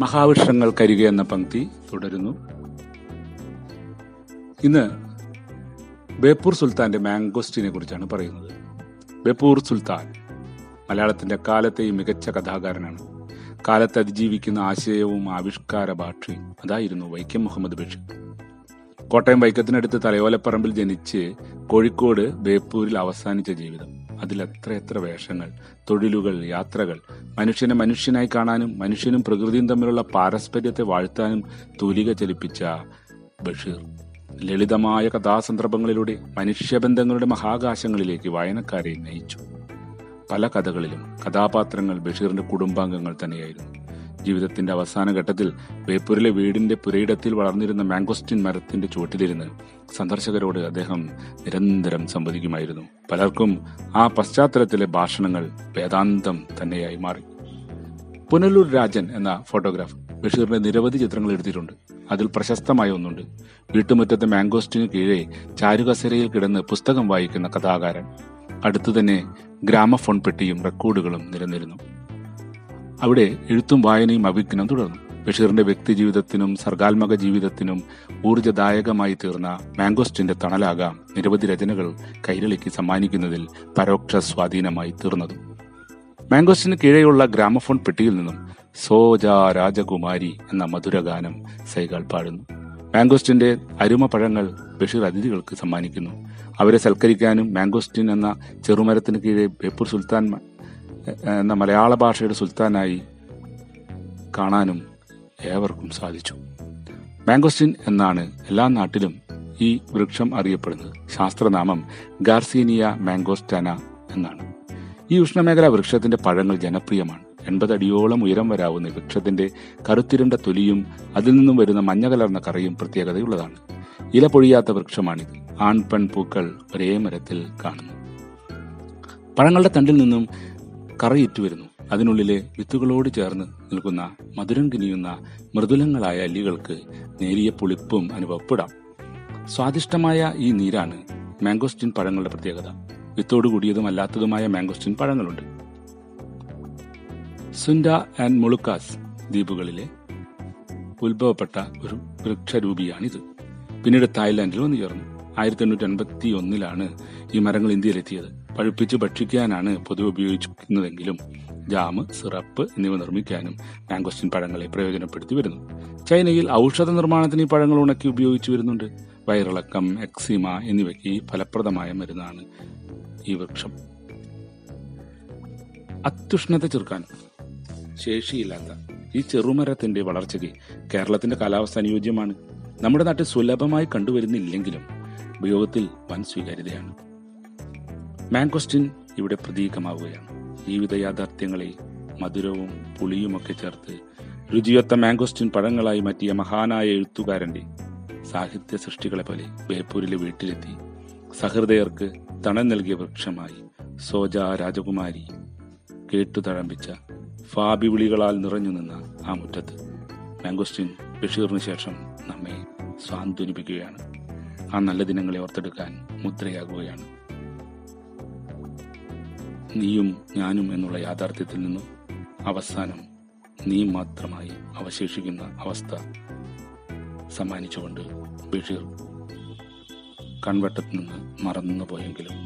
മഹാവൃക്ഷങ്ങൾ കരുക എന്ന പങ്ക്തി തുടരുന്നു. ഇന്ന് ബേപ്പൂർ സുൽത്താന്റെ മാംഗോസ്റ്റിനെ കുറിച്ചാണ് പറയുന്നത്. ബേപ്പൂർ സുൽത്താൻ മലയാളത്തിന്റെ കാലത്തെയും മികച്ച കഥാകാരനാണ്. കാലത്ത് അതിജീവിക്കുന്ന ആശയവും ആവിഷ്കാര ഭാഷയും അതായിരുന്നു വൈക്കം മുഹമ്മദ് ബഷീർ. കോട്ടയം വൈക്കത്തിനടുത്ത് തലയോലപ്പറമ്പിൽ ജനിച്ച് കോഴിക്കോട് ബേപ്പൂരിൽ അവസാനിച്ച ജീവിതം. അതിൽ എത്ര എത്ര വേഷങ്ങൾ തൊഴിലുകൾ യാത്രകൾ. മനുഷ്യനെ മനുഷ്യനായി കാണാനും മനുഷ്യനും പ്രകൃതിയും തമ്മിലുള്ള പാരസ്പര്യത്തെ വാഴ്ത്താനും തൂലിക ചലിപ്പിച്ച ബഷീർ. ലളിതമായ കഥാസന്ദർഭങ്ങളിലൂടെ മനുഷ്യബന്ധങ്ങളുടെ മഹാകാശങ്ങളിലേക്ക് വായനക്കാരെ നയിച്ചു. പല കഥകളിലും കഥാപാത്രങ്ങൾ ബഷീറിന്റെ കുടുംബാംഗങ്ങൾ തന്നെയായിരുന്നു. ജീവിതത്തിന്റെ അവസാന ഘട്ടത്തിൽ ബേപ്പൂരിലെ വീടിന്റെ പുരയിടത്തിൽ വളർന്നിരുന്ന മാംഗോസ്റ്റിൻ മരത്തിന്റെ ചുവട്ടിലിരുന്ന് സന്ദർശകരോട് അദ്ദേഹം നിരന്തരം സംവദിക്കുമായിരുന്നു. പലർക്കും ആ പശ്ചാത്തലത്തിലെ ഭാഷണങ്ങൾ വേദാന്തം തന്നെയായി മാറി. പുനലൂർ രാജൻ എന്ന ഫോട്ടോഗ്രാഫർ ബഷീറിന്റെ നിരവധി ചിത്രങ്ങൾ എടുത്തിട്ടുണ്ട്. അതിൽ പ്രശസ്തമായ ഒന്നുണ്ട്. വീട്ടുമുറ്റത്തെ മാംഗോസ്റ്റിന് കീഴെ ചാരുകസരയിൽ കിടന്ന് പുസ്തകം വായിക്കുന്ന കഥാകാരൻ. അടുത്തുതന്നെ ഗ്രാമഫോൺ പെട്ടിയും റെക്കോർഡുകളും നിരന്നിരുന്നു അവിടെ എഴുത്തും വായനയും അഭിജ്ഞനം തുടർന്നു. ബഷീറിന്റെ വ്യക്തിജീവിതത്തിനും സർഗാത്മക ജീവിതത്തിനും ഊർജദായകമായി തീർന്ന മാംഗോസ്റ്റിന്റെ തണലാകാം നിരവധി രചനകൾ കൈരളിക്ക് സമ്മാനിക്കുന്നതിൽ പരോക്ഷ സ്വാധീനമായി തീർന്നതും. മാംഗോസ്റ്റിന് കീഴെയുള്ള ഗ്രാമഫോൺ പെട്ടിയിൽ നിന്നും സോജ രാജകുമാരി എന്ന മധുരഗാനം സൈകൾ പാടുന്നു. മാംഗോസ്റ്റിന്റെ അരുമ പഴങ്ങൾ ബഷീർ അതിഥികൾക്ക് സമ്മാനിക്കുന്നു. അവരെ സൽക്കരിക്കാനും മാംഗോസ്റ്റിൻ എന്ന ചെറുമരത്തിന് കീഴെ ബേപ്പൂർ സുൽത്താൻ എന്ന മലയാള ഭാഷയുടെ സുൽത്താനായി കാണാനും ഏവർക്കും സാധിച്ചു. മാംഗോസ്റ്റിൻ എന്നാണ് എല്ലാ നാട്ടിലും ഈ വൃക്ഷം അറിയപ്പെടുന്നത്. ശാസ്ത്രനാമം ഗാർസീനിയ മാംഗോസ്റ്റാന എന്നാണ്. ഈ ഉഷ്ണമേഖലാ വൃക്ഷത്തിന്റെ പഴങ്ങൾ ജനപ്രിയമാണ്. എൺപത് അടിയോളം ഉയരം വരാവുന്ന വൃക്ഷത്തിന്റെ കറുത്തിരണ്ട തൊലിയും അതിൽ നിന്നും വരുന്ന മഞ്ഞ കലർന്ന കറയും പ്രത്യേകതയുള്ളതാണ്. ഇല പൊഴിയാത്ത വൃക്ഷമാണിത്. ആൺ പെൺ പൂക്കൾ ഒരേ മരത്തിൽ കാണുന്നു. പഴങ്ങളുടെ തണ്ടിൽ നിന്നും കറയിട്ടു വരുന്നു അതിനുള്ളിലെ വിത്തുകളോട് ചേർന്ന് നിൽക്കുന്ന മധുരം കിനിയുന്ന മൃദുലങ്ങളായ അല്ലികൾക്ക് നേരിയ പുളിപ്പും അനുഭവപ്പെടാം. സ്വാദിഷ്ടമായ ഈ നീരാണ് മാംഗോസ്റ്റിൻ പഴങ്ങളുടെ പ്രത്യേകത. വിത്തോട് കൂടിയതും അല്ലാത്തതുമായ മാംഗോസ്റ്റിൻ പഴങ്ങളുണ്ട്. സുൻഡ ആൻഡ് മുളുക്കാസ് ദ്വീപുകളിലെ ഉത്ഭവപ്പെട്ട ഒരു വൃക്ഷരൂപിയാണിത്. പിന്നീട് തായ്ലാന്റിൽ വന്നു ചേർന്നു ആയിരത്തി എണ്ണൂറ്റി അൻപത്തി ഒന്നിലാണ് ഈ മരങ്ങൾ ഇന്ത്യയിലെത്തിയത്. പഴുപ്പിച്ച് ഭക്ഷിക്കാനാണ് പൊതുവെ ഉപയോഗിക്കുന്നതെങ്കിലും ജാമ് സിറപ്പ് എന്നിവ നിർമ്മിക്കാനും മാംഗോസ്റ്റിൻ പഴങ്ങളെ പ്രയോജനപ്പെടുത്തി വരുന്നു. ചൈനയിൽ ഔഷധ നിർമ്മാണത്തിന് ഈ പഴങ്ങൾ ഉണക്കി ഉപയോഗിച്ചു വരുന്നുണ്ട്. വയറിളക്കം എക്സിമ എന്നിവയ്ക്ക് ഫലപ്രദമായ മരുന്നാണ് ഈ വൃക്ഷം. അത്യുഷ്ണത ചെറുക്കാൻ ശേഷിയില്ലാത്ത ഈ ചെറുമരത്തിന്റെ വളർച്ചയ്ക്ക് കേരളത്തിന്റെ കാലാവസ്ഥ അനുയോജ്യമാണ്. നമ്മുടെ നാട്ടിൽ സുലഭമായി കണ്ടുവരുന്നില്ലെങ്കിലും ഉപയോഗത്തിൽ വൻ സ്വീകാര്യതയാണ്. മാങ്കോസ്റ്റിൻ ഇവിടെ പ്രതീകമാവുകയാണ്. ജീവിത യാഥാർത്ഥ്യങ്ങളെ മധുരവും പുളിയുമൊക്കെ ചേർത്ത് രുചിയൊത്ത മാങ്കോസ്റ്റിൻ പഴങ്ങളായി മാറ്റിയ മഹാനായ എഴുത്തുകാരന്റെ സാഹിത്യ സൃഷ്ടികളെ പോലെ ബേപ്പൂരിലെ വീട്ടിലെത്തി സഹൃദയർക്ക് തണൽ നൽകിയ വൃക്ഷമായി സോജ രാജകുമാരി കേട്ടു തഴമ്പിച്ച ഫാബി വിളികളാൽ നിറഞ്ഞു നിന്ന ആ മുറ്റത്ത് മാംഗോസ്റ്റിൻ ബഷീറിന് ശേഷം നമ്മെ സ്വാന്തനിപ്പിക്കുകയാണ്. ആ നല്ല ദിനങ്ങളെ ഓർത്തെടുക്കാൻ മുദ്രയാകുകയാണ്. നീയും ഞാനും എന്നുള്ള യാഥാർത്ഥ്യത്തിൽ നിന്നും അവസാനം നീ മാത്രമായി അവശേഷിക്കുന്ന അവസ്ഥ സമ്മാനിച്ചുകൊണ്ട് ബഷീർ കൺവട്ടത്തിൽ നിന്ന് പോയെങ്കിലും